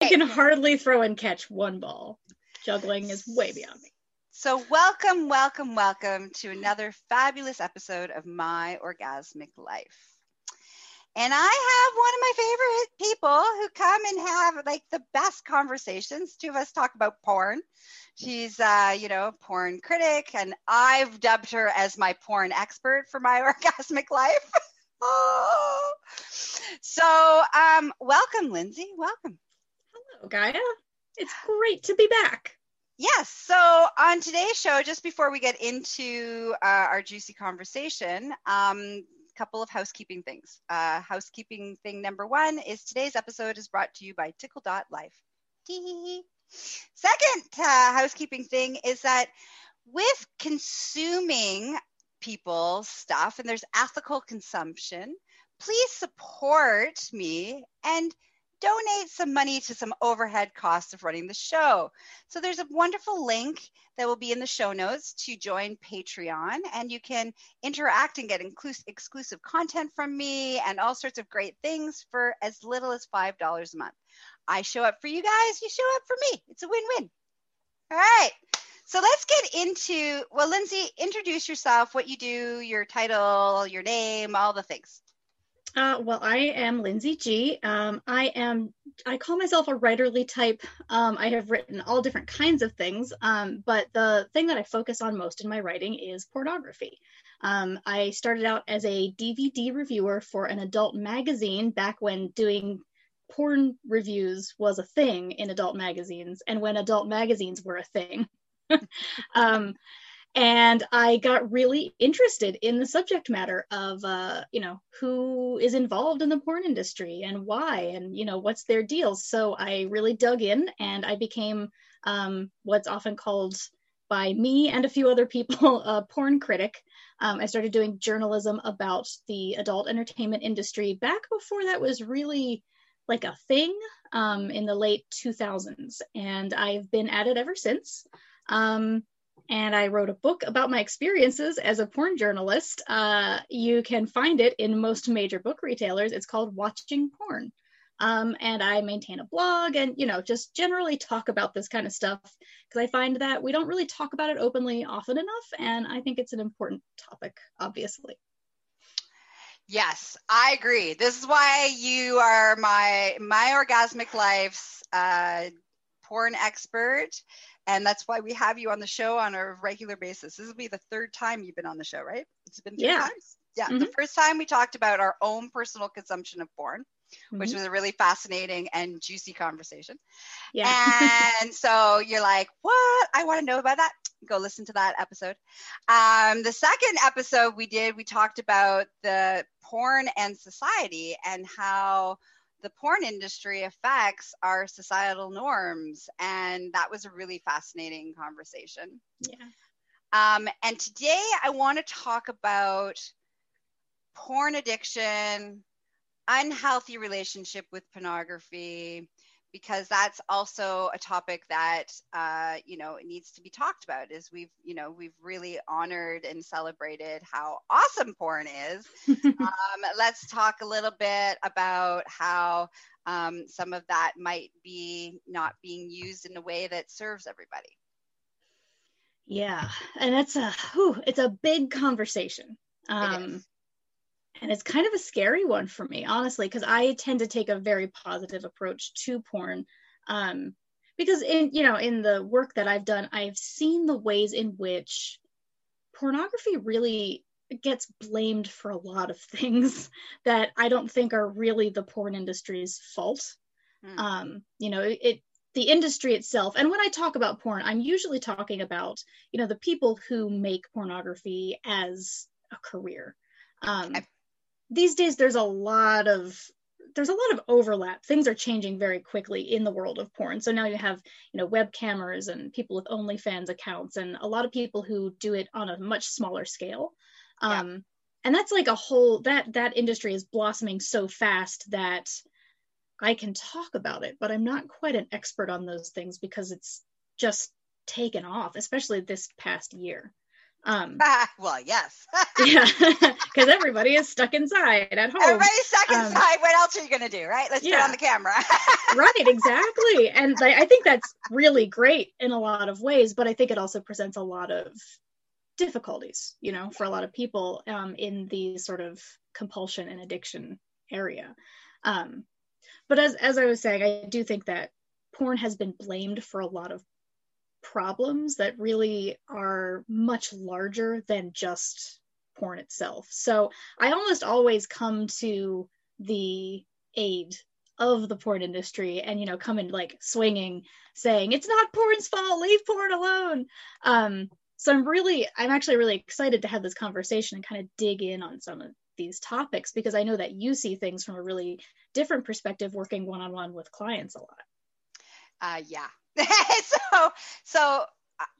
I can hardly throw and catch one ball. Juggling is way beyond me. So, welcome, welcome, welcome to another fabulous episode of My Orgasmic Life. And I have one of my favorite people who come and have like the best conversations. Two of us talk about porn. She's, uh, you know, porn critic, and I've dubbed her as my porn expert for my orgasmic life. So, um, welcome, Lynsey. Welcome. Hello, Gaia. It's great to be back. Yes. So on today's show, just before we get into uh, our juicy conversation, um, couple of housekeeping things. Uh, housekeeping thing number one is today's episode is brought to you by Tickle Dot Life. Second uh, housekeeping thing is that with consuming people's stuff and there's ethical consumption, please support me and donate some money to some overhead costs of running the show. So there's a wonderful link that will be in the show notes to join Patreon, and you can interact and get inclus- exclusive content from me and all sorts of great things for as little as $5 a month. I show up for you guys, you show up for me. It's a win win. All right. So let's get into, well, Lynsey, introduce yourself, what you do, your title, your name, all the things. Uh, well, I am Lynsey G. Um, I am, I call myself a writerly type. Um, I have written all different kinds of things, um, but the thing that I focus on most in my writing is pornography. Um, I started out as a DVD reviewer for an adult magazine back when doing porn reviews was a thing in adult magazines and when adult magazines were a thing. and I got really interested in the subject matter of, uh, you know, who is involved in the porn industry and why, and you know, what's their deals. So I really dug in, and I became um, what's often called by me and a few other people a porn critic. Um, I started doing journalism about the adult entertainment industry back before that was really like a thing um, in the late 2000s, and I've been at it ever since. Um, and I wrote a book about my experiences as a porn journalist. Uh, you can find it in most major book retailers. It's called Watching Porn. Um, and I maintain a blog and, you know, just generally talk about this kind of stuff because I find that we don't really talk about it openly often enough. And I think it's an important topic, obviously. Yes, I agree. This is why you are my my orgasmic life's uh, porn expert and that's why we have you on the show on a regular basis. This will be the third time you've been on the show, right? It's been three yeah. times. Yeah. Mm-hmm. The first time we talked about our own personal consumption of porn, mm-hmm. which was a really fascinating and juicy conversation. Yeah. and so you're like, what? I want to know about that. Go listen to that episode. Um, the second episode we did, we talked about the porn and society and how the porn industry affects our societal norms. And that was a really fascinating conversation. Yeah. Um, and today I want to talk about porn addiction, unhealthy relationship with pornography, because that's also a topic that uh, you know needs to be talked about is we've you know we've really honored and celebrated how awesome porn is. Um, let's talk a little bit about how um, some of that might be not being used in a way that serves everybody. Yeah and that's a whew, it's a big conversation. Um, and it's kind of a scary one for me honestly because i tend to take a very positive approach to porn um, because in you know in the work that i've done i've seen the ways in which pornography really gets blamed for a lot of things that i don't think are really the porn industry's fault. Mm. um, you know it the industry itself and when i talk about porn i'm usually talking about you know the people who make pornography as a career. Um, these days there's a lot of there's a lot of overlap. Things are changing very quickly in the world of porn. So now you have, you know, web cameras and people with OnlyFans accounts and a lot of people who do it on a much smaller scale. Yeah. Um, and that's like a whole that that industry is blossoming so fast that I can talk about it, but I'm not quite an expert on those things because it's just taken off, especially this past year. Um, well, yes. yeah, because everybody is stuck inside at home. Everybody's stuck um, inside. What else are you going to do, right? Let's yeah. on the camera. right, exactly. And I, I think that's really great in a lot of ways, but I think it also presents a lot of difficulties, you know, for a lot of people um, in the sort of compulsion and addiction area. Um, but as as I was saying, I do think that porn has been blamed for a lot of problems that really are much larger than just porn itself. So I almost always come to the aid of the porn industry and you know come in like swinging saying it's not porn's fault leave porn alone. Um so i'm really i'm actually really excited to have this conversation and kind of dig in on some of these topics because i know that you see things from a really different perspective working one-on-one with clients a lot. Uh yeah so so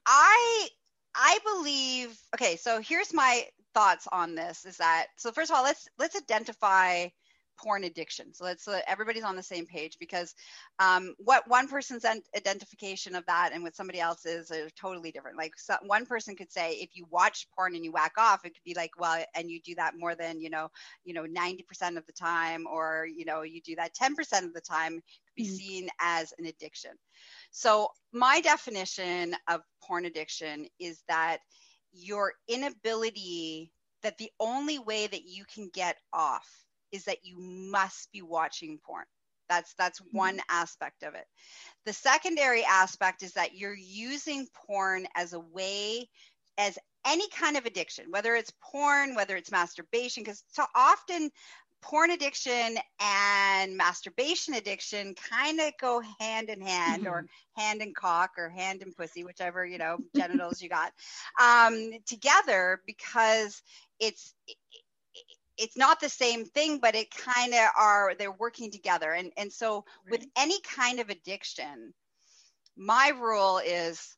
I I believe okay, so here's my thoughts on this is that so first of all let's let's identify porn addiction. So let's uh, everybody's on the same page because um, what one person's identification of that and what somebody else is are totally different. Like so one person could say if you watch porn and you whack off, it could be like well, and you do that more than you know, you know, ninety percent of the time, or you know, you do that ten percent of the time, be mm-hmm. seen as an addiction. So, my definition of porn addiction is that your inability, that the only way that you can get off is that you must be watching porn. That's that's mm-hmm. one aspect of it. The secondary aspect is that you're using porn as a way as any kind of addiction, whether it's porn, whether it's masturbation, because so often porn addiction and masturbation addiction kind of go hand in hand mm-hmm. or hand in cock or hand in pussy whichever you know genitals you got um, together because it's it's not the same thing but it kind of are they're working together and and so right. with any kind of addiction my rule is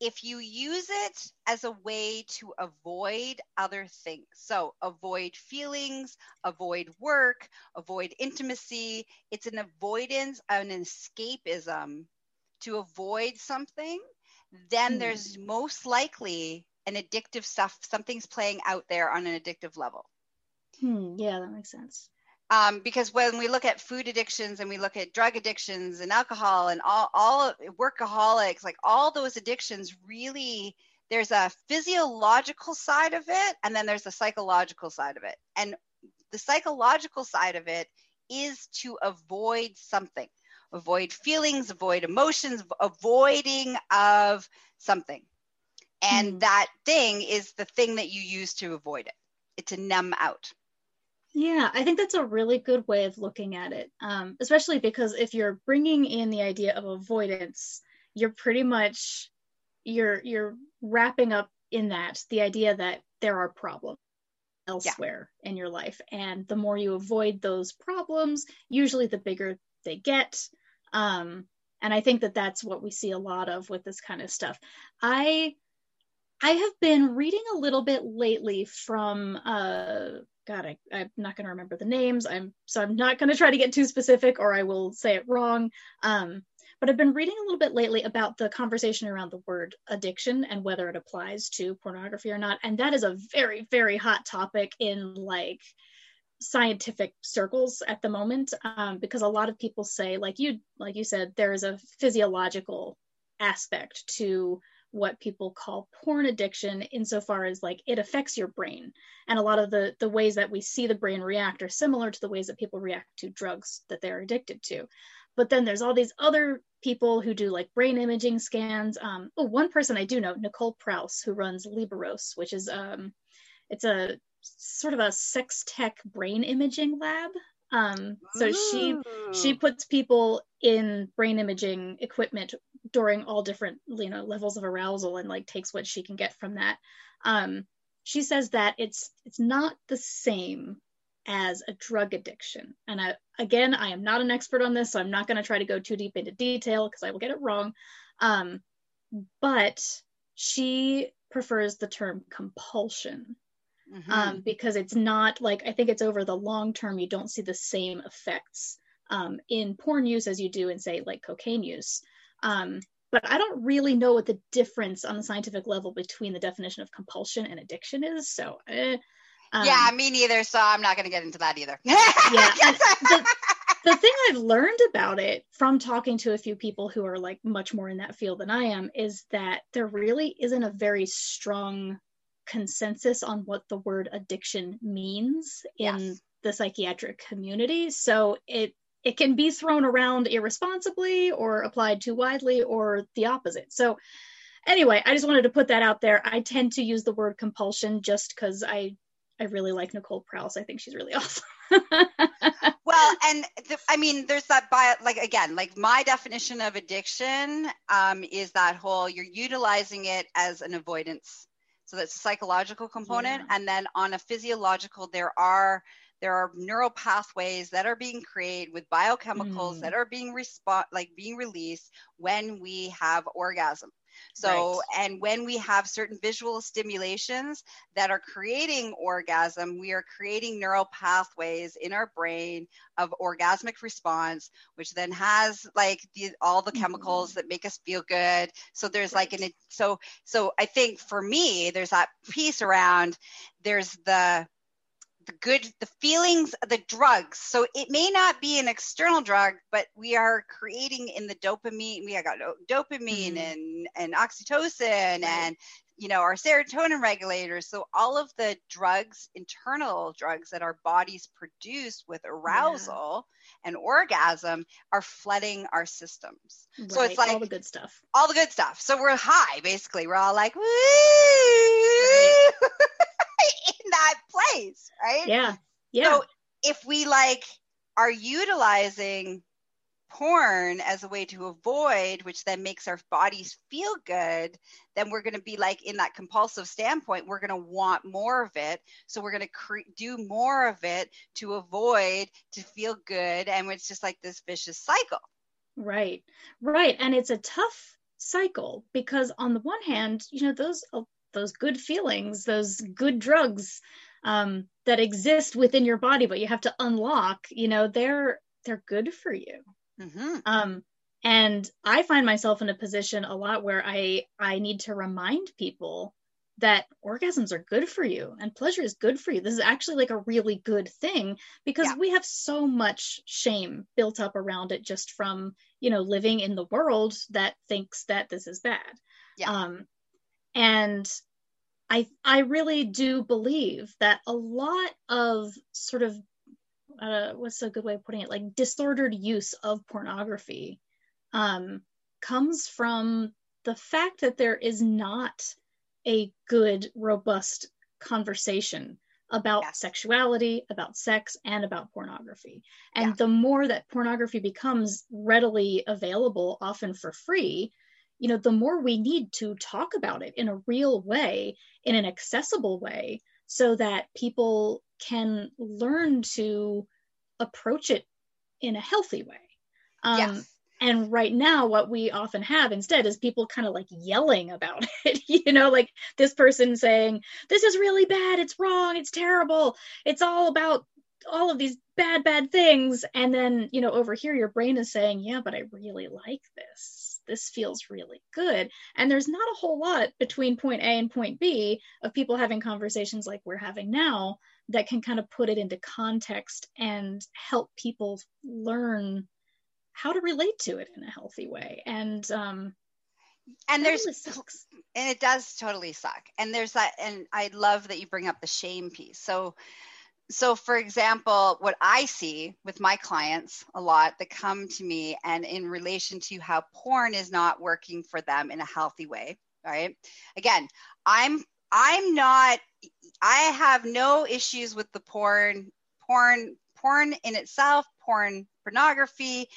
if you use it as a way to avoid other things, so avoid feelings, avoid work, avoid intimacy, it's an avoidance, an escapism to avoid something, then mm. there's most likely an addictive stuff, something's playing out there on an addictive level. Hmm, yeah, that makes sense um, because when we look at food addictions and we look at drug addictions and alcohol and all, all workaholics, like all those addictions really, there's a physiological side of it and then there's a psychological side of it. And the psychological side of it is to avoid something, avoid feelings, avoid emotions, avoiding of something. And mm. that thing is the thing that you use to avoid it. It's a numb out. Yeah, I think that's a really good way of looking at it, um, especially because if you're bringing in the idea of avoidance, you're pretty much you're you're wrapping up in that the idea that there are problems elsewhere yeah. in your life, and the more you avoid those problems, usually the bigger they get. Um, and I think that that's what we see a lot of with this kind of stuff. I I have been reading a little bit lately from uh, God, I, I'm not going to remember the names. I'm so I'm not going to try to get too specific, or I will say it wrong. Um, but I've been reading a little bit lately about the conversation around the word addiction and whether it applies to pornography or not. And that is a very, very hot topic in like scientific circles at the moment, um, because a lot of people say, like you, like you said, there is a physiological aspect to what people call porn addiction insofar as like it affects your brain. And a lot of the the ways that we see the brain react are similar to the ways that people react to drugs that they're addicted to. But then there's all these other people who do like brain imaging scans. Um, oh one person i do know nicole prause who runs liberos which is um it's a sort of a sex tech brain imaging lab um, so she she puts people in brain imaging equipment during all different you know levels of arousal and like takes what she can get from that. Um, she says that it's it's not the same as a drug addiction. And I, again i am not an expert on this so i'm not going to try to go too deep into detail because i will get it wrong. Um, but she prefers the term compulsion mm-hmm. um, because it's not like i think it's over the long term you don't see the same effects um, in porn use as you do in say like cocaine use um, but I don't really know what the difference on the scientific level between the definition of compulsion and addiction is. So, eh, um, yeah, me neither. So I'm not going to get into that either. yeah. the thing I've learned about it from talking to a few people who are like much more in that field than I am is that there really isn't a very strong consensus on what the word addiction means in yes. the psychiatric community. So it it can be thrown around irresponsibly or applied too widely or the opposite. So anyway, I just wanted to put that out there. I tend to use the word compulsion just because I I really like Nicole Prause. I think she's really awesome. well, and the, I mean, there's that bio, like again, like my definition of addiction um, is that whole you're utilizing it as an avoidance. So that's a psychological component, yeah. and then on a physiological, there are there are neural pathways that are being created with biochemicals mm. that are being respond like being released when we have orgasm so, right. and when we have certain visual stimulations that are creating orgasm, we are creating neural pathways in our brain of orgasmic response, which then has like the, all the chemicals mm-hmm. that make us feel good. So there's right. like an, so, so I think for me, there's that piece around, there's the, the good the feelings the drugs so it may not be an external drug but we are creating in the dopamine we got dopamine mm-hmm. and and oxytocin right. and you know our serotonin regulators so all of the drugs internal drugs that our bodies produce with arousal yeah. and orgasm are flooding our systems right. so it's like all the good stuff all the good stuff so we're high basically we're all like Woo! in that place, right? Yeah. Yeah. So if we like are utilizing porn as a way to avoid, which then makes our bodies feel good, then we're going to be like in that compulsive standpoint, we're going to want more of it. So we're going to cre- do more of it to avoid, to feel good. And it's just like this vicious cycle. Right. Right. And it's a tough cycle because on the one hand, you know, those those good feelings, those good drugs um, that exist within your body, but you have to unlock. You know, they're they're good for you. Mm-hmm. Um, and I find myself in a position a lot where I I need to remind people that orgasms are good for you and pleasure is good for you. This is actually like a really good thing because yeah. we have so much shame built up around it just from, you know, living in the world that thinks that this is bad. Yeah. Um, and I I really do believe that a lot of sort of uh, what's a good way of putting it like disordered use of pornography um, comes from the fact that there is not a good robust conversation about sexuality, about sex, and about pornography. And yeah. the more that pornography becomes readily available, often for free, you know, the more we need to talk about it in a real way, in an accessible way, so that people can learn to approach it in a healthy way. Um, yes. And right now, what we often have instead is people kind of like yelling about it, you know, like this person saying, This is really bad, it's wrong, it's terrible, it's all about all of these bad, bad things. And then, you know, over here, your brain is saying, Yeah, but I really like this this feels really good. And there's not a whole lot between point A and point B of people having conversations like we're having now that can kind of put it into context and help people learn how to relate to it in a healthy way. And um, and there's and it does totally suck. And there's that, and I love that you bring up the shame piece. So so for example what i see with my clients a lot that come to me and in relation to how porn is not working for them in a healthy way right again i'm i'm not i have no issues with the porn porn porn in itself porn pornography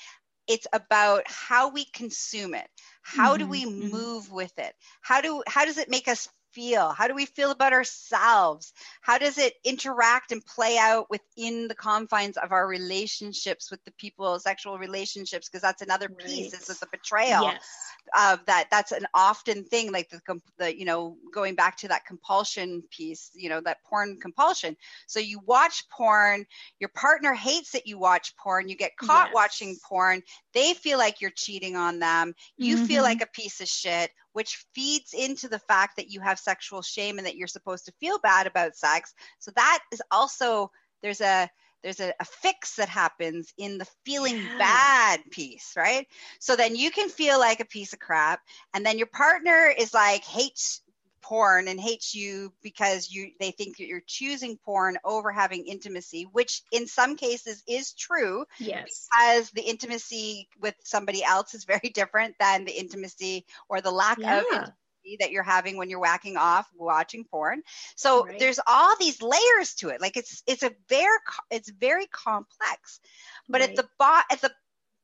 it's about how we consume it how mm-hmm. do we mm-hmm. move with it how do how does it make us feel? How do we feel about ourselves? How does it interact and play out within the confines of our relationships with the people, sexual relationships? Because that's another piece. Right. Is the betrayal. Yes of that that's an often thing like the, the you know going back to that compulsion piece you know that porn compulsion so you watch porn your partner hates that you watch porn you get caught yes. watching porn they feel like you're cheating on them you mm-hmm. feel like a piece of shit which feeds into the fact that you have sexual shame and that you're supposed to feel bad about sex so that is also there's a there's a, a, fix that happens in the feeling yeah. bad piece, right? So then you can feel like a piece of crap, and then your partner is like hates porn and hates you because you they think that you're choosing porn over having intimacy which in some cases is true yes because the intimacy with somebody else is very different than the intimacy or the lack yeah. of that you're having when you're whacking off watching porn. So right. there's all these layers to it. Like it's it's a very it's very complex. But right. at the bo- at the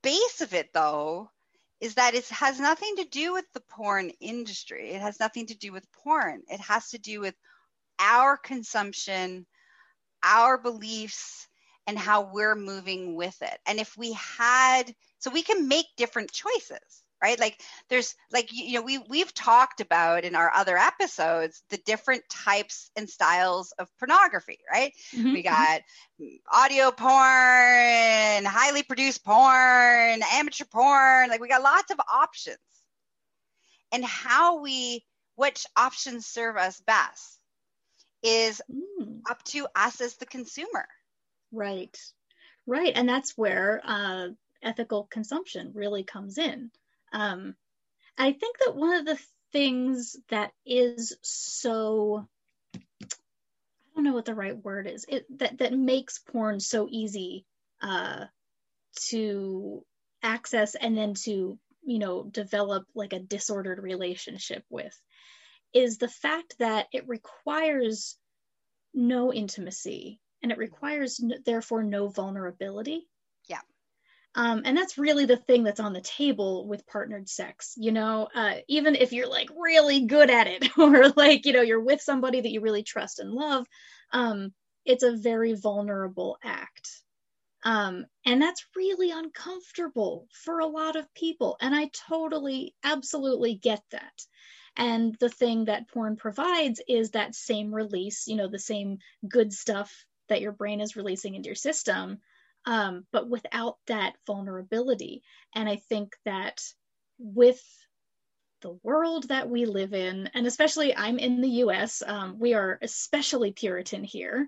base of it though is that it has nothing to do with the porn industry. It has nothing to do with porn. It has to do with our consumption, our beliefs, and how we're moving with it. And if we had, so we can make different choices right like there's like you know we we've talked about in our other episodes the different types and styles of pornography right mm-hmm. we mm-hmm. got audio porn highly produced porn amateur porn like we got lots of options and how we which options serve us best is mm. up to us as the consumer right right and that's where uh, ethical consumption really comes in um, I think that one of the things that is so I don't know what the right word is. It that that makes porn so easy uh, to access and then to you know develop like a disordered relationship with is the fact that it requires no intimacy and it requires therefore no vulnerability um, and that's really the thing that's on the table with partnered sex. You know, uh, even if you're like really good at it, or like, you know, you're with somebody that you really trust and love, um, it's a very vulnerable act. Um, and that's really uncomfortable for a lot of people. And I totally, absolutely get that. And the thing that porn provides is that same release, you know, the same good stuff that your brain is releasing into your system um, but without that vulnerability. And I think that with the world that we live in, and especially I'm in the US, um, we are especially Puritan here.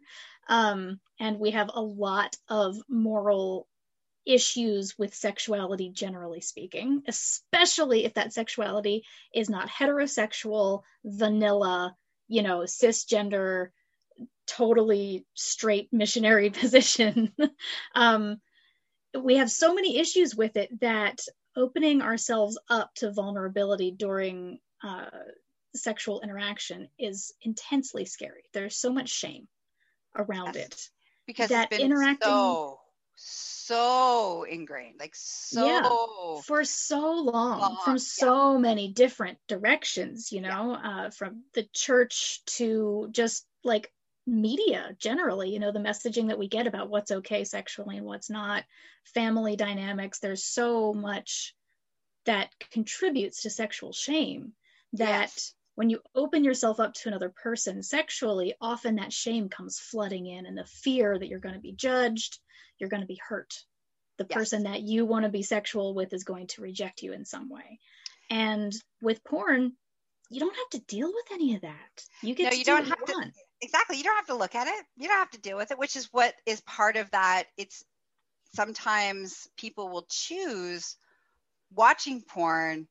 Um, and we have a lot of moral issues with sexuality, generally speaking, especially if that sexuality is not heterosexual, vanilla, you know, cisgender, totally straight missionary position. um, we have so many issues with it that opening ourselves up to vulnerability during uh, sexual interaction is intensely scary. There's so much shame around yes. it because that interacting so so ingrained like so yeah, for so long, long from so yeah. many different directions you know yeah. uh, from the church to just like media generally you know the messaging that we get about what's okay sexually and what's not family dynamics there's so much that contributes to sexual shame that yes. when you open yourself up to another person sexually often that shame comes flooding in and the fear that you're going to be judged you're going to be hurt the yes. person that you want to be sexual with is going to reject you in some way and with porn you don't have to deal with any of that you get no, you don't have to exactly you don't have to look at it you don't have to deal with it which is what is part of that it's sometimes people will choose watching porn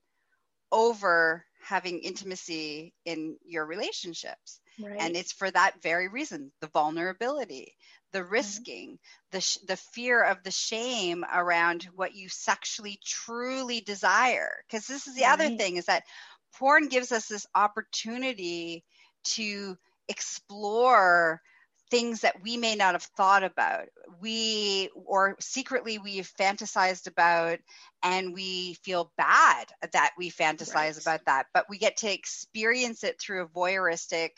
over having intimacy in your relationships right. and it's for that very reason the vulnerability the mm-hmm. risking mm-hmm. the sh- the fear of the shame around what you sexually truly desire because this is the right. other thing is that porn gives us this opportunity to explore things that we may not have thought about we or secretly we've fantasized about and we feel bad that we fantasize right. about that but we get to experience it through a voyeuristic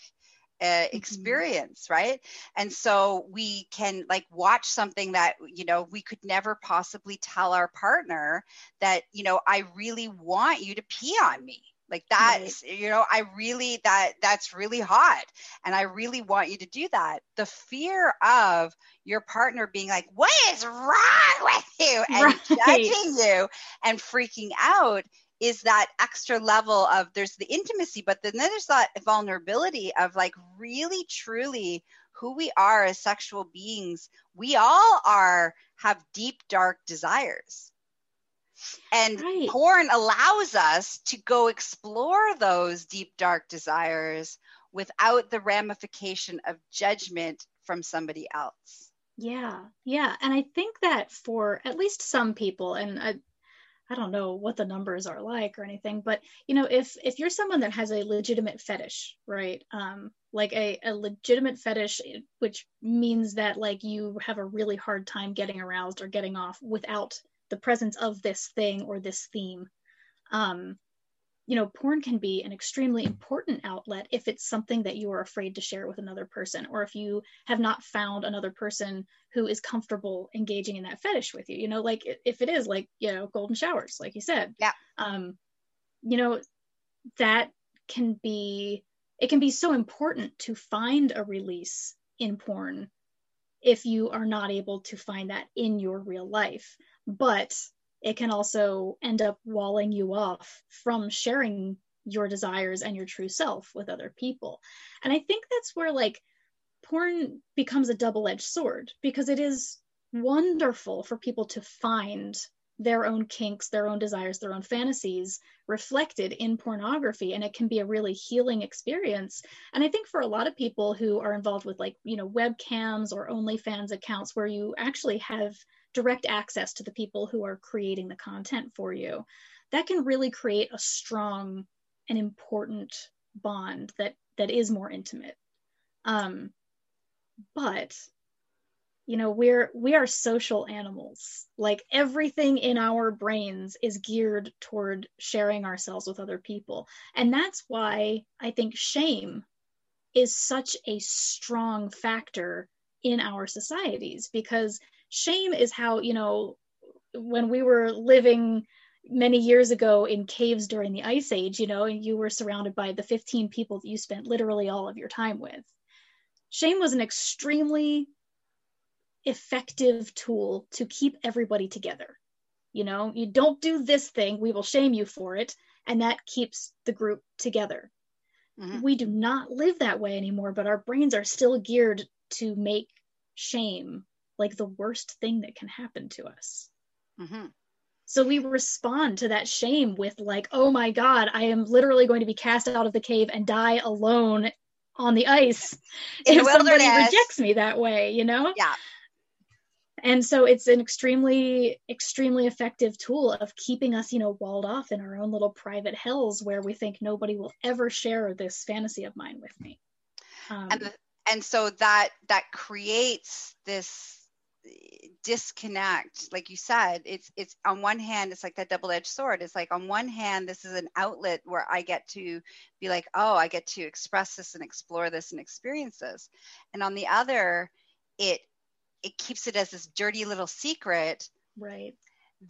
uh, mm-hmm. experience mm-hmm. right and so we can like watch something that you know we could never possibly tell our partner that you know i really want you to pee on me like that right. you know i really that that's really hot and i really want you to do that the fear of your partner being like what is wrong with you and right. judging you and freaking out is that extra level of there's the intimacy but then there's that vulnerability of like really truly who we are as sexual beings we all are have deep dark desires and right. porn allows us to go explore those deep, dark desires without the ramification of judgment from somebody else. Yeah, yeah. And I think that for at least some people, and I, I don't know what the numbers are like or anything, but you know, if if you're someone that has a legitimate fetish, right? Um, like a, a legitimate fetish, which means that like you have a really hard time getting aroused or getting off without the presence of this thing or this theme. Um, you know porn can be an extremely important outlet if it's something that you are afraid to share with another person or if you have not found another person who is comfortable engaging in that fetish with you. You know like if it is like you know golden showers like you said. Yeah. Um you know that can be it can be so important to find a release in porn if you are not able to find that in your real life but it can also end up walling you off from sharing your desires and your true self with other people. And I think that's where like porn becomes a double edged sword because it is wonderful for people to find their own kinks, their own desires, their own fantasies reflected in pornography. And it can be a really healing experience. And I think for a lot of people who are involved with like, you know, webcams or OnlyFans accounts where you actually have direct access to the people who are creating the content for you, that can really create a strong and important bond that that is more intimate. Um, but you know we're we are social animals. Like everything in our brains is geared toward sharing ourselves with other people. And that's why i think shame is such a strong factor in our societies because shame is how you know when we were living many years ago in caves during the ice age you know and you were surrounded by the 15 people that you spent literally all of your time with. Shame was an extremely effective tool to keep everybody together. You know you don't do this thing we will shame you for it and that keeps the group together. Mm-hmm. we do not live that way anymore but our brains are still geared to make shame like the worst thing that can happen to us. Mm-hmm. So we respond to that shame with, like, oh my God, I am literally going to be cast out of the cave and die alone on the ice In if somebody rejects me that way, you know? Yeah. And so it's an extremely, extremely effective tool of keeping us, you know, walled off in our own little private hells where we think nobody will ever share this fantasy of mine with me. Um, and, the, and so that that creates this disconnect. Like you said it's it's on one hand it's like that double-edged sword. It's like on one hand this is an outlet where i get to be like oh i get to express this and explore this and experience this. And on the other it it keeps it as this dirty little secret right.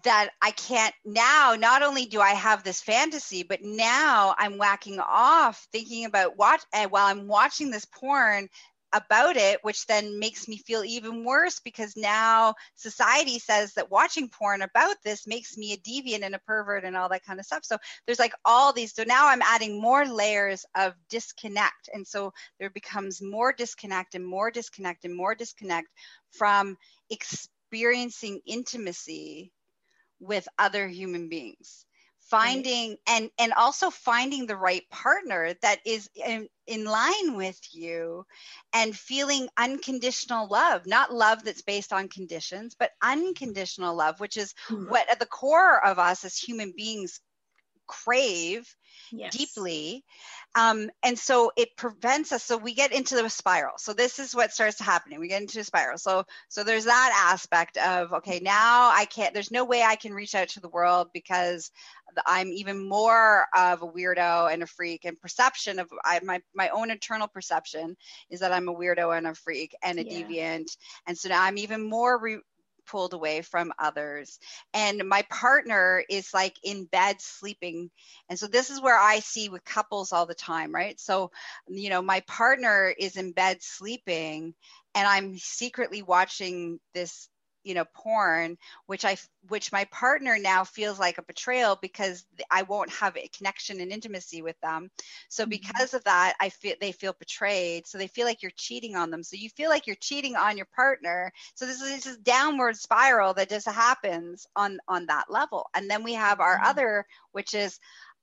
that I can't now not only do I have this fantasy but now I'm whacking off thinking about what and while I'm watching this porn about it, which then makes me feel even worse because now society says that watching porn about this makes me a deviant and a pervert and all that kind of stuff. So there's like all these. So now I'm adding more layers of disconnect. And so there becomes more disconnect and more disconnect and more disconnect from experiencing intimacy with other human beings finding and and also finding the right partner that is in, in line with you and feeling unconditional love not love that's based on conditions but unconditional love which is mm-hmm. what at the core of us as human beings crave yes. deeply um, and so it prevents us so we get into the spiral so this is what starts happening we get into a spiral so so there's that aspect of okay now i can't there's no way i can reach out to the world because i'm even more of a weirdo and a freak and perception of I, my my own internal perception is that i'm a weirdo and a freak and a yeah. deviant and so now i'm even more re- pulled away from others. And my partner is like in bed sleeping. And so this is where I see with couples all the time, right? So, you know, my partner is in bed sleeping and I'm secretly watching this you know porn which i which my partner now feels like a betrayal because i won't have a connection and intimacy with them. So mm-hmm. because of that i feel they feel betrayed. So they feel like you're cheating on them. So you feel like you're cheating on your partner. So this is this downward spiral that just happens on on that level. And then we have our mm-hmm. other which is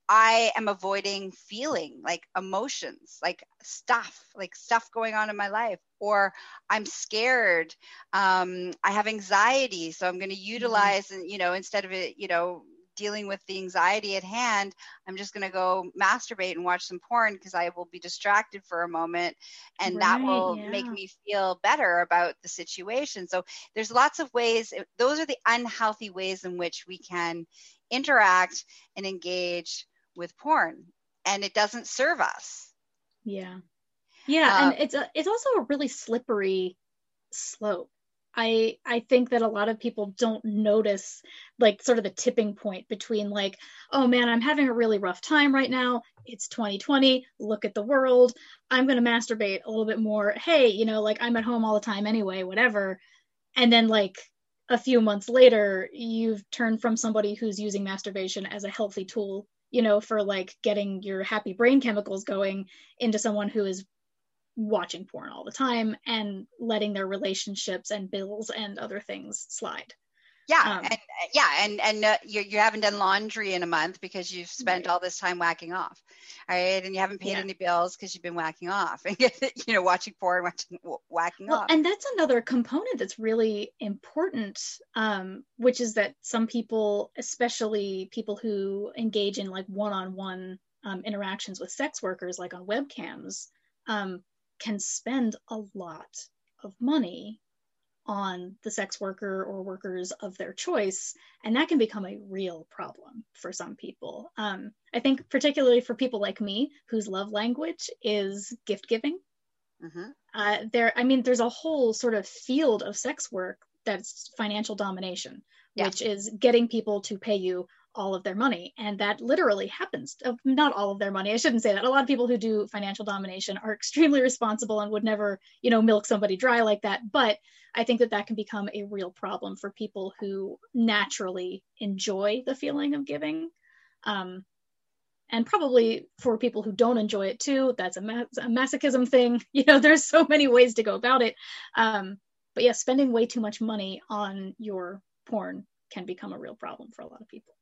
I am avoiding feeling like emotions, like stuff, like stuff going on in my life, or I'm scared. Um, I have anxiety, so I'm going to mm-hmm. utilize, and you know, instead of it, you know, dealing with the anxiety at hand, I'm just going to go masturbate and watch some porn because I will be distracted for a moment, and right, that will yeah. make me feel better about the situation. So there's lots of ways. Those are the unhealthy ways in which we can interact and engage with porn and it doesn't serve us. Yeah. Yeah and uh, it's a, it's also a really slippery slope. I I think that a lot of people don't notice like sort of the tipping point between like oh man I'm having a really rough time right now. It's 2020 look at the world. I'm going to masturbate a little bit more. Hey you know like I'm at home all the time anyway whatever. And then like a few months later you've turned from somebody who's using masturbation as a healthy tool you know, for like getting your happy brain chemicals going into someone who is watching porn all the time and letting their relationships and bills and other things slide yeah um, and yeah and and uh, you, you haven't done laundry in a month because you've spent right. all this time whacking off right and you haven't paid yeah. any bills because you've been whacking off and you know watching porn watching whacking well, off and that's another component that's really important um, which is that some people especially people who engage in like one-on-one um, interactions with sex workers like on webcams um, can spend a lot of money on the sex worker or workers of their choice. And that can become a real problem for some people. Um, I think, particularly for people like me, whose love language is gift giving. Mm-hmm. Uh, there, I mean, there's a whole sort of field of sex work that's financial domination, yeah. which is getting people to pay you all of their money. And that literally happens. Not all of their money. I shouldn't say that. A lot of people who do financial domination are extremely responsible and would never, you know, milk somebody dry like that. But I think that that can become a real problem for people who naturally enjoy the feeling of giving. Um, and probably for people who don't enjoy it too, that's a, a, masochism thing. You know, there's so many ways to go about it. Um, but yeah, spending way too much money on your porn can become a real problem for a lot of people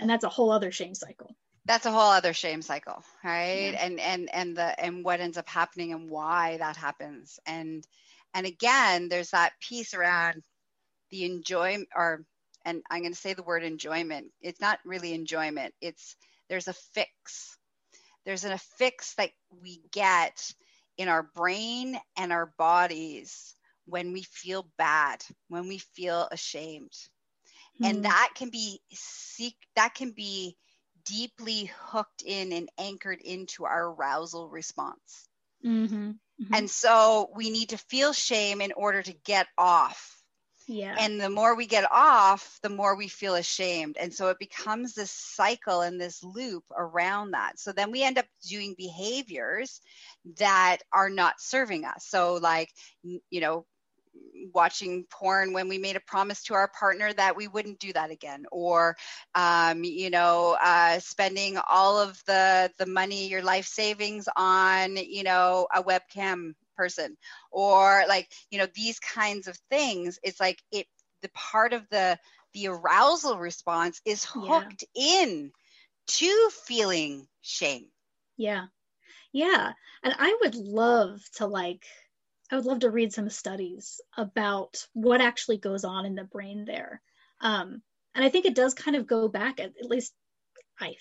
and that's a whole other shame cycle. That's a whole other shame cycle right? Yeah. and and and the and what ends up happening and why that happens. And and again there's that piece around the enjoyment or and i'm going to say the word enjoyment. It's not really enjoyment. It's there's a fix. There's an affix that we get in our brain and our bodies when we feel bad when we feel ashamed and mm. that can be seek that can be deeply hooked in and anchored into our arousal response mm-hmm. Mm-hmm. and so we need to feel shame in order to get off yeah. And the more we get off, the more we feel ashamed. And so it becomes this cycle and this loop around that. So then we end up doing behaviors that are not serving us. So, like, you know, watching porn when we made a promise to our partner that we wouldn't do that again. Or um, you know uh, spending all of the the money your life savings on you know a webcam person. Or like you know these kinds of things. It's like it the part of the the arousal response is hooked yeah. in to feeling shame. Yeah. Yeah. And i would love to like I would love to read some studies about what actually goes on in the brain there. Um, and I think it does kind of go back, at, at least I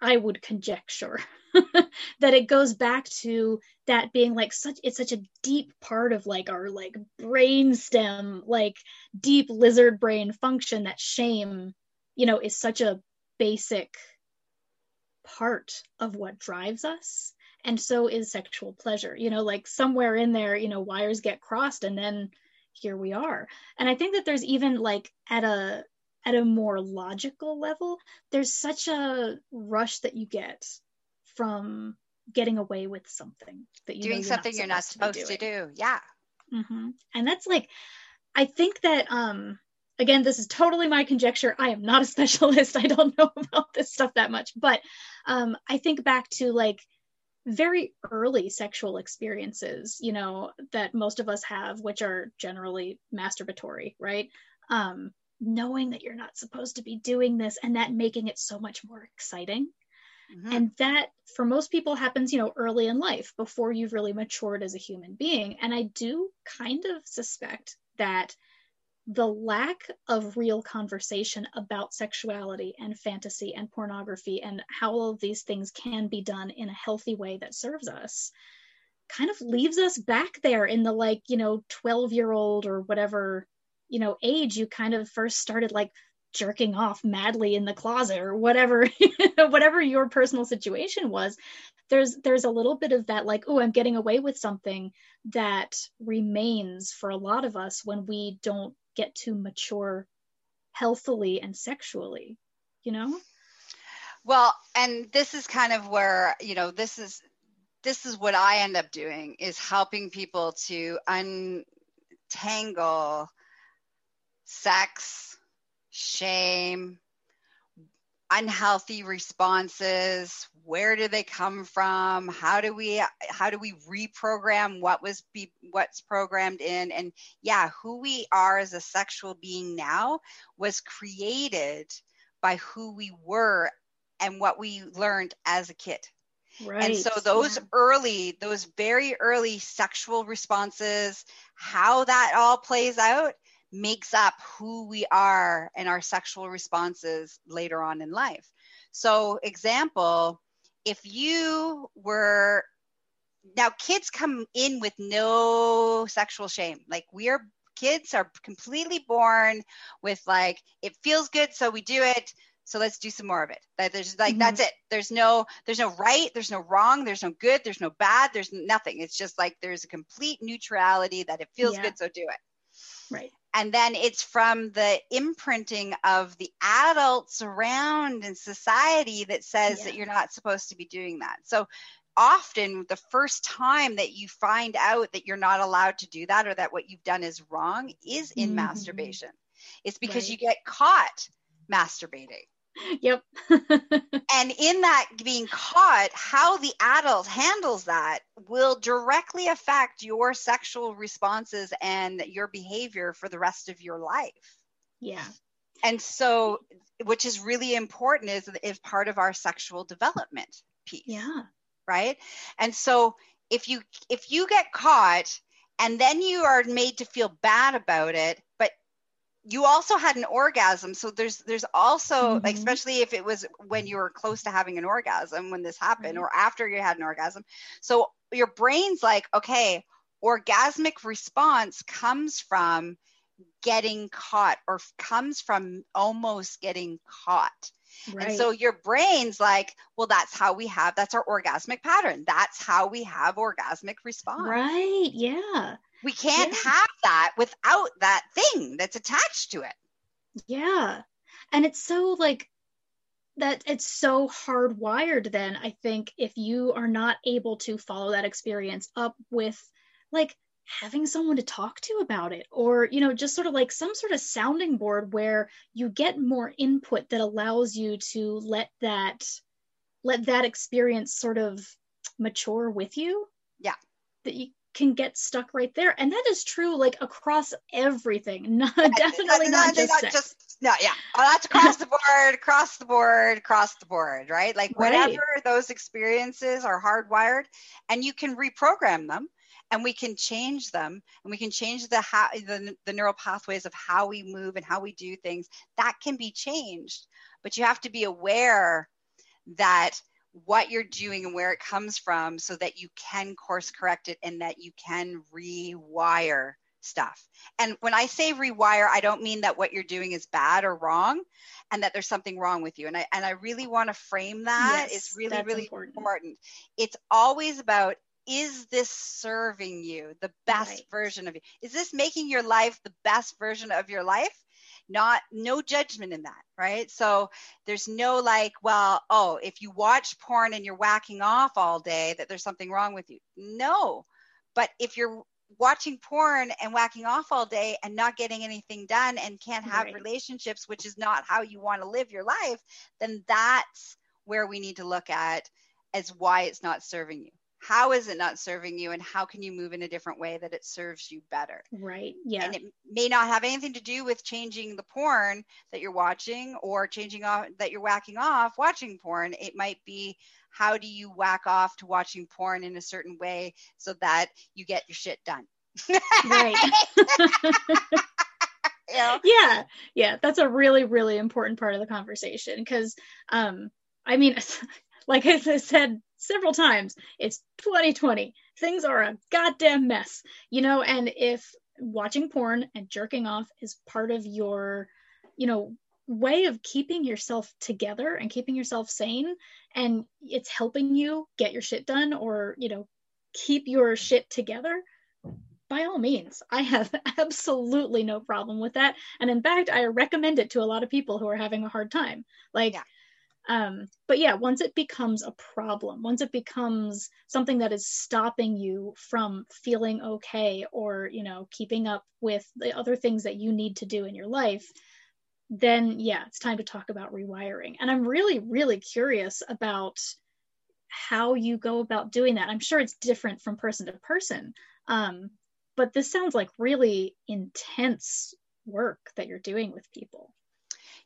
I would conjecture that it goes back to that being like such it's such a deep part of like our like brain stem like deep lizard brain function that shame you know is such a basic part of what drives us and so is sexual pleasure. You know like somewhere in there you know wires get crossed and then here we are. And i think that there's even like at a at a more logical level there's such a rush that you get from getting away with something that you doing something you're not supposed, to, to, do yeah. Mm-hmm. and that's like i think that um again this is totally my conjecture. I am not a specialist. I don't know about this stuff that much. But um i think back to like very early sexual experiences you know that most of us have which are generally masturbatory right? Um knowing that you're not supposed to be doing this and that making it so much more exciting. Mm-hmm. and that for most people happens you know early in life before you've really matured as a human being. And i do kind of suspect that the lack of real conversation about sexuality and fantasy and pornography and how all of these things can be done in a healthy way that serves us kind of leaves us back there in the like you know 12 year old or whatever you know age you kind of first started like jerking off madly in the closet or whatever whatever your personal situation was. There's there's a little bit of that like oh i'm getting away with something that remains for a lot of us when we don't get to mature healthily and sexually you know? Well and this is kind of where you know this is this is what i end up doing is helping people to untangle sex, shame, unhealthy responses where do they come from how do we how do we reprogram what was be, what's programmed in and yeah who we are as a sexual being now was created by who we were and what we learned as a kid Right. And so those yeah. early, those very early sexual responses, how that all plays out makes up who we are and our sexual responses later on in life. So, example, if you were now kids come in with no sexual shame. Like we are kids are completely born with like it feels good so we do it so let's do some more of it like there's like mm-hmm. that's it there's no there's no right there's no wrong there's no good there's no bad there's nothing it's just like there's a complete neutrality that it feels yeah. good so do it right and then it's from the imprinting of the adults around in society that says yeah. that you're not supposed to be doing that so often the first time that you find out that you're not allowed to do that or that what you've done is wrong is in mm-hmm. masturbation it's because right. you get caught masturbating Yep. and in that being caught, how the adult handles that will directly affect your sexual responses and your behavior for the rest of your life. Yeah. And so, which is really important is, is part of our sexual development piece. Yeah. Right. And so if you if you get caught and then you are made to feel bad about it you also had an orgasm so there's there's also mm-hmm. like especially if it was when you were close to having an orgasm when this happened mm-hmm. or after you had an orgasm so your brain's like okay orgasmic response comes from getting caught or comes from almost getting caught Right. And so your brain's like, well, that's how we have, that's our orgasmic pattern. That's how we have orgasmic response. Right. Yeah. We can't yeah. have that without that thing that's attached to it. Yeah. And it's so like that it's so hardwired then I think if you are not able to follow that experience up with like having someone to talk to about it or you know just sort of like some sort of sounding board where you get more input that allows you to let that let that experience sort of mature with you yeah that you can get stuck right there. And that is true like across everything. Not definitely not, not, just, not just no yeah. Oh, that's across the board across the board across the board right? Like whatever right. those experiences are hardwired and you can reprogram them and we can change them and we can change the how the, the neural pathways of how we move and how we do things. That can be changed but you have to be aware that what you're doing and where it comes from so that you can course correct it and that you can rewire stuff. And when I say rewire, I don't mean that what you're doing is bad or wrong and that there's something wrong with you. And I and I really want to frame that. Yes, it's really, really important. important. It's always about is this serving you the best right. version of you? Is this making your life the best version of your life? Not no judgment in that, right? So there's no like, well, oh, if you watch porn and you're whacking off all day, that there's something wrong with you. No. But if you're watching porn and whacking off all day and not getting anything done and can't have right. relationships, which is not how you want to live your life, then that's where we need to look at as why it's not serving you how is it not serving you and how can you move in a different way that it serves you better? Right yeah. and it may not have anything to do with changing the porn that you're watching or changing off that you're whacking off watching porn. It might be how do you whack off to watching porn in a certain way so that you get your shit done? Right. Yeah yeah that's a really really important part of the conversation because um i mean like i said several times. It's 2020. Things are a goddamn mess, you know, and if watching porn and jerking off is part of your, you know, way of keeping yourself together and keeping yourself sane and it's helping you get your shit done or, you know, keep your shit together, by all means, I have absolutely no problem with that. And in fact, I recommend it to a lot of people who are having a hard time. Like, yeah. Um, but yeah, once it becomes a problem, once it becomes something that is stopping you from feeling okay or, you know, keeping up with the other things that you need to do in your life, then yeah, it's time to talk about rewiring. And I'm really, really curious about how you go about doing that. I'm sure it's different from person to person. Um, but this sounds like really intense work that you're doing with people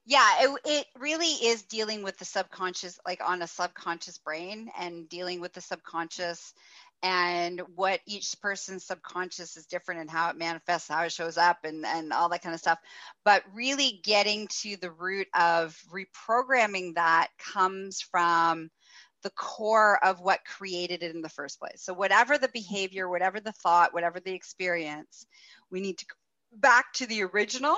yeah it, it really is dealing with the subconscious like on a subconscious brain and dealing with the subconscious and what each person's subconscious is different and how it manifests how it shows up and and all that kind of stuff. But really getting to the root of reprogramming that comes from the core of what created it in the first place. So whatever the behavior whatever the thought whatever the experience we need to go back to the original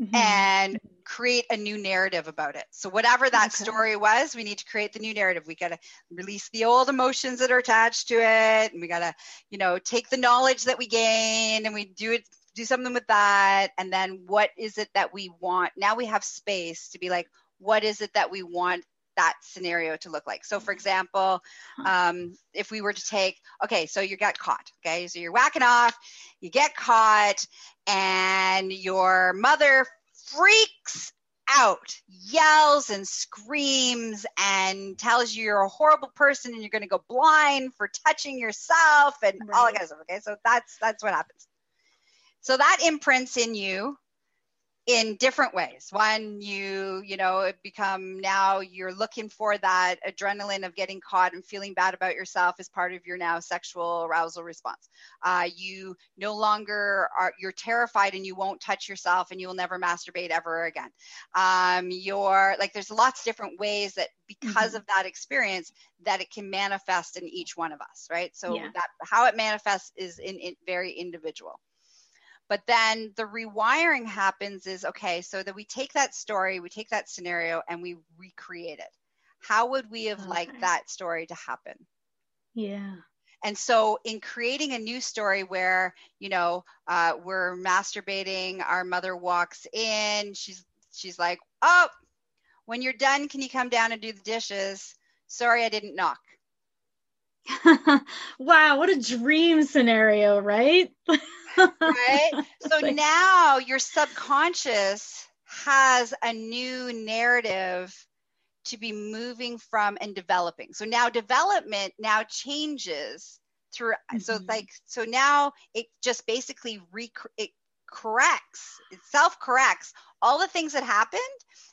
mm-hmm. and create a new narrative about it. So whatever that okay. story was, we need to create the new narrative. We got to release the old emotions that are attached to it, and we got to, you know, take the knowledge that we gain and we do it do something with that and then what is it that we want now we have space to be like what is it that we want that scenario to look like. So, for example, um, if we were to take, okay, so you got caught, okay, so you're whacking off, you get caught, and your mother freaks out, yells and screams, and tells you you're a horrible person and you're going to go blind for touching yourself and right. all that kind of stuff. Okay, so that's that's what happens. So that imprints in you in different ways. One you you know become now you're looking for that adrenaline of getting caught and feeling bad about yourself as part of your now sexual arousal response. Uh, you no longer are you're terrified and you won't touch yourself and you will never masturbate ever again. Um, you're like there's lots of different ways that because mm-hmm. of that experience that it can manifest in each one of us right? So yeah. that how it manifests is in, in very individual but then the rewiring happens is okay, so that we take that story, we take that scenario, and we recreate it. How would we have okay. liked that story to happen? Yeah. And so, in creating a new story where, you know, uh, we're masturbating, our mother walks in, she's she's like, "Oh, when you're done, can you come down and do the dishes? Sorry, I didn't knock." wow, what a dream scenario, right? right? So like, now your subconscious has a new narrative to be moving from and developing. So now development now changes through mm-hmm. so like so now it just basically re it corrects it self corrects all the things that happened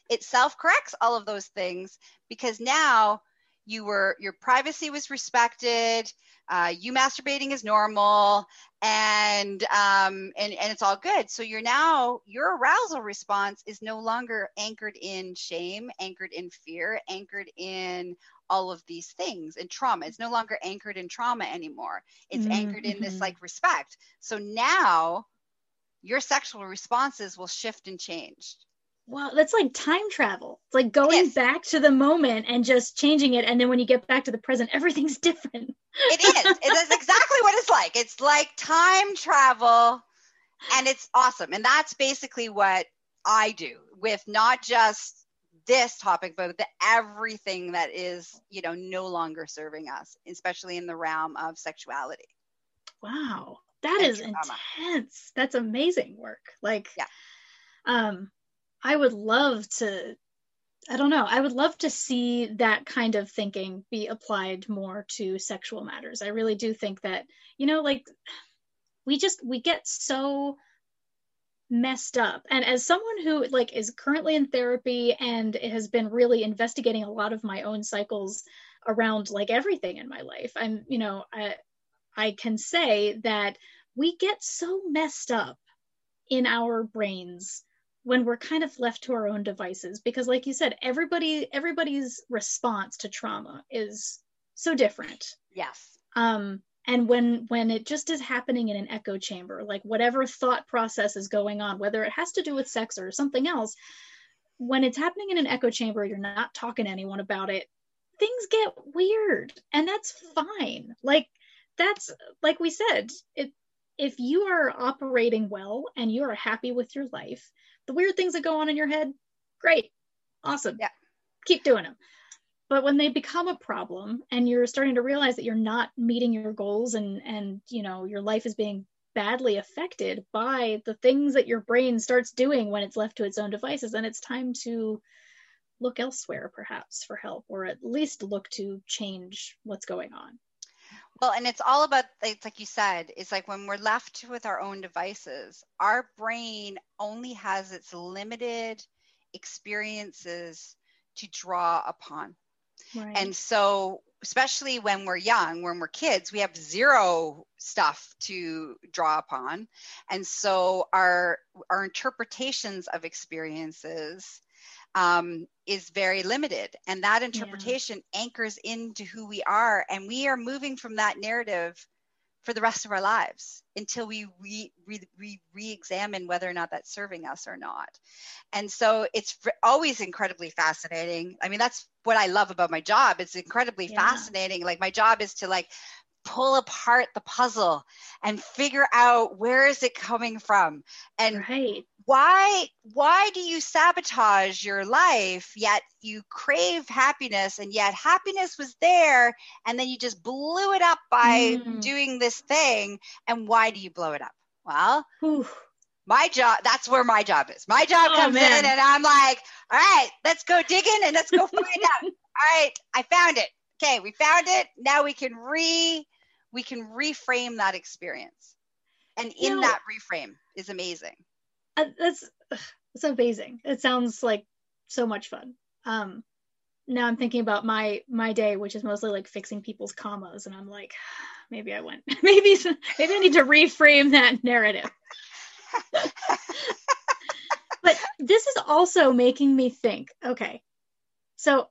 it self corrects all of those things because now you were your privacy was respected uh, you masturbating is normal and um and and it's all good so you're now your arousal response is no longer anchored in shame anchored in fear anchored in all of these things and trauma it's no longer anchored in trauma anymore it's mm-hmm. anchored in this mm-hmm. like respect so now your sexual responses will shift and change Wow, that's like time travel. It's like going yes. back to the moment and just changing it. And then when you get back to the present, everything's different. it is. It is exactly what it's like. It's like time travel and it's awesome. And that's basically what I do with not just this topic, but the everything that is, you know, no longer serving us, especially in the realm of sexuality. Wow. that and is trauma. intense. That's amazing work. Like, yeah. Um, I would love to I don't know. I would love to see that kind of thinking be applied more to sexual matters. I really do think that, you know, like we just we get so messed up. And as someone who like is currently in therapy and has been really investigating a lot of my own cycles around like everything in my life, I'm, you know, I I can say that we get so messed up in our brains when we're kind of left to our own devices because like you said everybody everybody's response to trauma is so different. Yes. Um and when when it just is happening in an echo chamber like whatever thought process is going on whether it has to do with sex or something else when it's happening in an echo chamber you're not talking to anyone about it things get weird and that's fine. Like that's like we said it if you are operating well and you are happy with your life the weird things that go on in your head, great, awesome. Yeah. Keep doing them. But when they become a problem and you're starting to realize that you're not meeting your goals and and you know your life is being badly affected by the things that your brain starts doing when it's left to its own devices, then it's time to look elsewhere perhaps for help or at least look to change what's going on. Well, and it's all about it's like you said, it's like when we're left with our own devices, our brain only has its limited experiences to draw upon. Right. And so, especially when we're young, when we're kids, we have zero stuff to draw upon. And so our our interpretations of experiences um, is very limited. And that interpretation yeah. anchors into who we are. And we are moving from that narrative for the rest of our lives until we re, re, re, re-examine whether or not that's serving us or not. And so it's always incredibly fascinating. I mean, that's what I love about my job. It's incredibly yeah. fascinating. Like my job is to like pull apart the puzzle and figure out where is it coming from and right. Why why do you sabotage your life yet you crave happiness and yet happiness was there and then you just blew it up by mm. doing this thing and why do you blow it up? Well Oof. my job that's where my job is. My job oh, comes man. in and i'm like all right let's go digging and let's go find out. All right i found it. Okay we found it. Now we can re we can reframe that experience. And in you know, that reframe is amazing that's that's amazing. It sounds like so much fun. Um now i'm thinking about my my day which is mostly like fixing people's commas and i'm like maybe i went maybe maybe i need to reframe that narrative. But this is also making me think okay so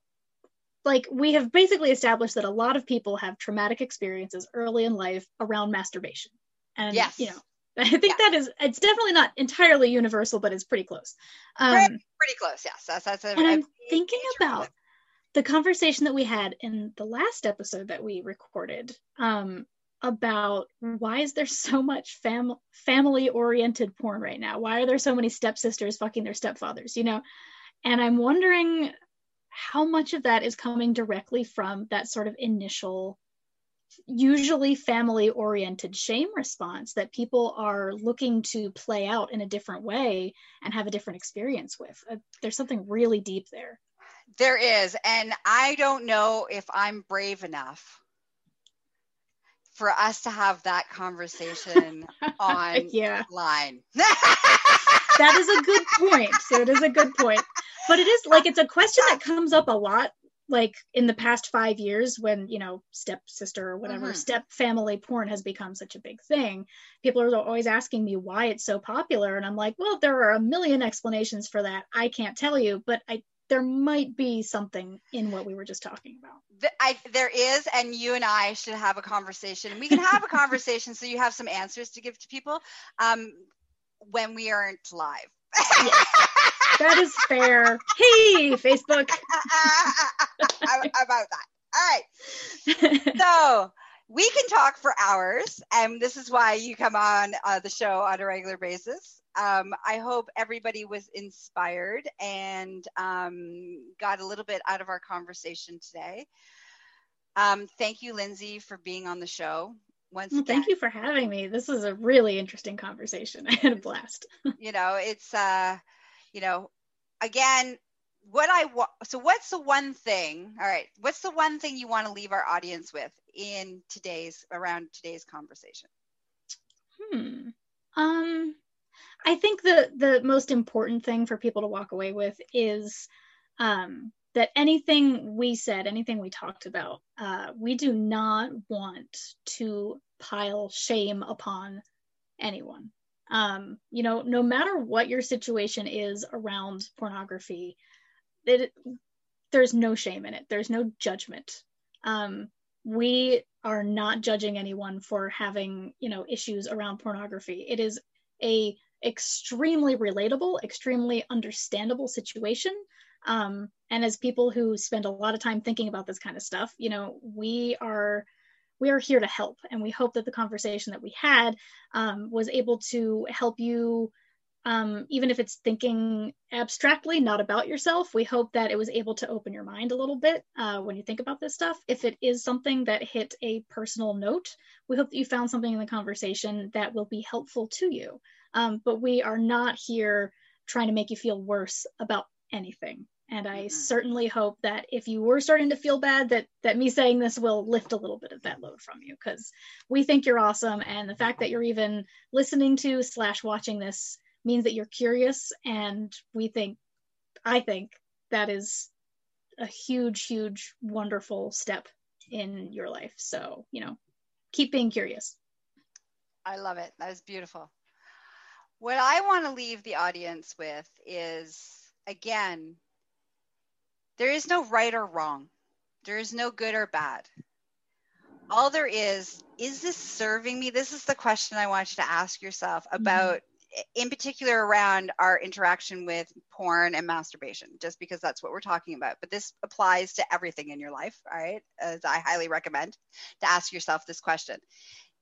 like we have basically established that a lot of people have traumatic experiences early in life around masturbation. And yes. you know i think yeah. that is it's definitely not entirely universal but it's pretty close. Um, pretty, pretty close yes. That's, that's a, and i'm thinking about the conversation that we had in the last episode that we recorded um, about why is there so much fam- family oriented porn right now? Why are there so many stepsisters fucking their stepfathers you know? And i'm wondering how much of that is coming directly from that sort of initial usually family oriented shame response that people are looking to play out in a different way and have a different experience with uh, there's something really deep there there is and i don't know if i'm brave enough for us to have that conversation on yeah. line that is a good point. So it is a good point. But it is like it's a question that comes up a lot like in the past five years when you know stepsister or whatever Mhm. step family porn has become such a big thing people are always asking me why it's so popular and i'm like well there are a million explanations for that i can't tell you but i there might be something in what we were just talking about I, there is, and you and I should have a conversation. We can have a conversation so you have some answers to give to people um, when we aren't live. that is fair hey facebook about that. All right. So we can talk for hours, and this is why you come on uh, the show on a regular basis. Um, I hope everybody was inspired and um, got a little bit out of our conversation today. Um, thank you, Lynsey, for being on the show. Once well, thank you for having me this was a really interesting conversation i had a blast you know it's uh you know again what i want so what's the one thing all right what's the one thing you want to leave our audience with in today's around today's conversation Hmm. Um, I think the the most important thing for people to walk away with is um, that anything we said, anything we talked about, uh, we do not want to pile shame upon anyone. Um, you know, no matter what your situation is around pornography, it, there's no shame in it. There's no judgment. Um, we are not judging anyone for having you know issues around pornography it is a extremely relatable extremely understandable situation um, and as people who spend a lot of time thinking about this kind of stuff you know we are we are here to help and we hope that the conversation that we had um, was able to help you um, even if it's thinking abstractly, not about yourself, we hope that it was able to open your mind a little bit uh, when you think about this stuff. If it is something that hit a personal note, we hope that you found something in the conversation that will be helpful to you. Um, but we are not here trying to make you feel worse about anything. And I Mhm. certainly hope that if you were starting to feel bad, that that me saying this will lift a little bit of that load from you, because we think you're awesome, and the fact that you're even listening to slash watching this means that you're curious and we think i think that is a huge huge wonderful step in your life so you know keep being curious I love it. That is beautiful. What I want to leave the audience with is again, there is no right or wrong, there is no good or bad. All there is, is this serving me? This is the question I want you to ask yourself mm-hmm. about, in particular, around our interaction with porn and masturbation, just because that's what we're talking about. But this applies to everything in your life, all right? As I highly recommend to ask yourself this question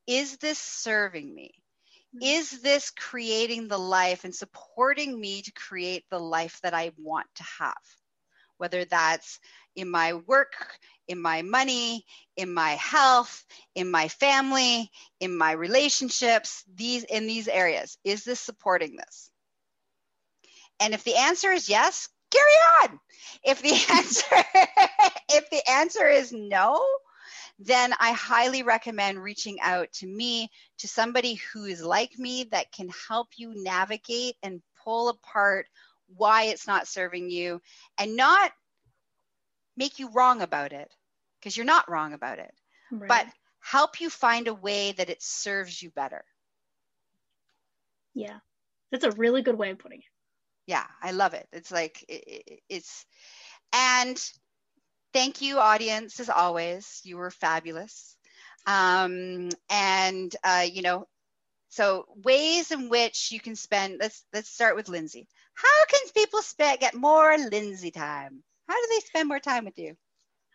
Is this serving me? Mm-hmm. Is this creating the life and supporting me to create the life that I want to have? Whether that's in my work, in my money, in my health, in my family, in my relationships, these in these areas. Is this supporting this? And if the answer is yes, carry on. If the answer if the answer is no, then I highly recommend reaching out to me, to somebody who is like me that can help you navigate and pull apart why it's not serving you and not make you wrong about it because you're not wrong about it, right. but help you find a way that it serves you better. yeah that's a really good way of putting it Yeah, I love it. It's like it, it, it's and thank you audience as always. You were fabulous. Um and uh you know so ways in which you can spend let's let's start with Lynsey. How can people spend get more Lynsey time? How do they spend more time with you?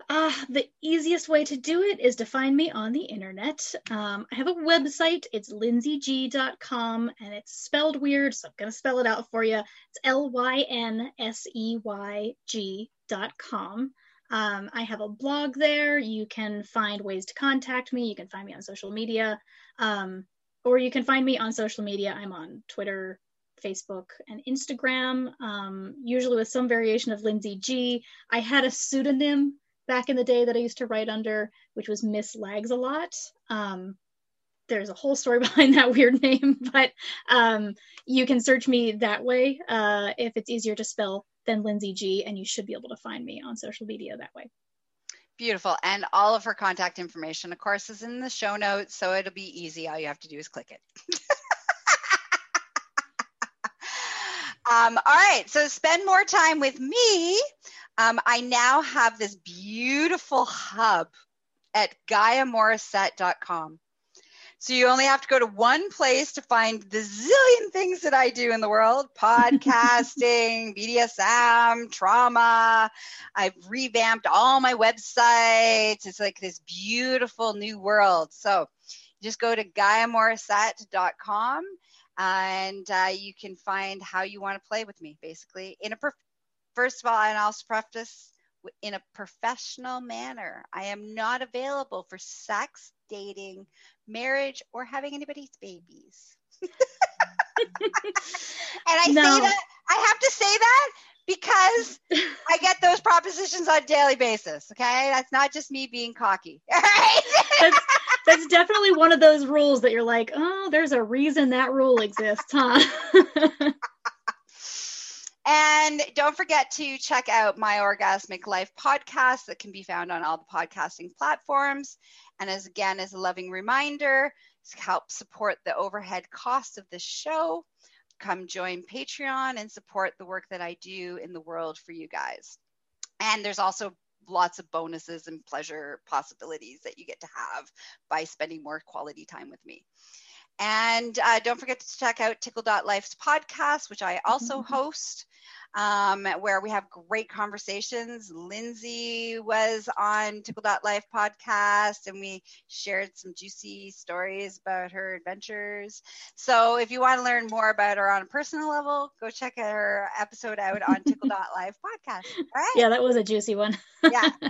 Uh, the easiest way to do it is to find me on the internet. Um, I have a website. It's lynseygee.com and it's spelled weird, so I'm going to spell it out for you. It's L Y N S E Y G.com. Um, I have a blog there. You can find ways to contact me. You can find me on social media. Um, or you can find me on social media. I'm on Twitter, Facebook, and Instagram, um, usually with some variation of Lynsey G. I had a pseudonym back in the day that I used to write under, which was Miss Lags a lot. Um, there's a whole story behind that weird name, but um, you can search me that way uh, if it's easier to spell than Lynsey G, and you should be able to find me on social media that way. Beautiful. And all of her contact information, of course, is in the show notes. So it'll be easy. All you have to do is click it. um, all right. So spend more time with me. Um, I now have this beautiful hub at GaiaMorissette.com. So you only have to go to one place to find the zillion things that I do in the world podcasting, BDSM, trauma. I've revamped all my websites. It's like this beautiful new world. So just go to GaiaMorissette.com and uh, you can find how you want to play with me basically in a first of all and i'll preface in a professional manner i am not available for sex dating marriage, or having anybody's babies. and I no. say that, I have to say that because I get those propositions on a daily basis. Okay. That's not just me being cocky. that's, that's definitely one of those rules that you're like, oh, there's a reason that rule exists, huh? And don't forget to check out my Orgasmic Life podcast that can be found on all the podcasting platforms. And as again, as a loving reminder, help support the overhead cost of this show, come join Patreon and support the work that I do in the world for you guys. And there's also lots of bonuses and pleasure possibilities that you get to have by spending more quality time with me. And uh, don't forget to check out Tickle.life's podcast, which I also mm-hmm. host um, where we have great conversations. Lynsey was on Tickle.life podcast and we shared some juicy stories about her adventures. So if you want to learn more about her on a personal level, go check her episode out on Tickle.life podcast. All right. Yeah, that was a juicy one. yeah.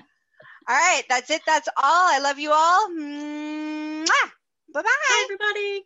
All right. That's it. That's all. I love you all. Bye bye. Bye, everybody.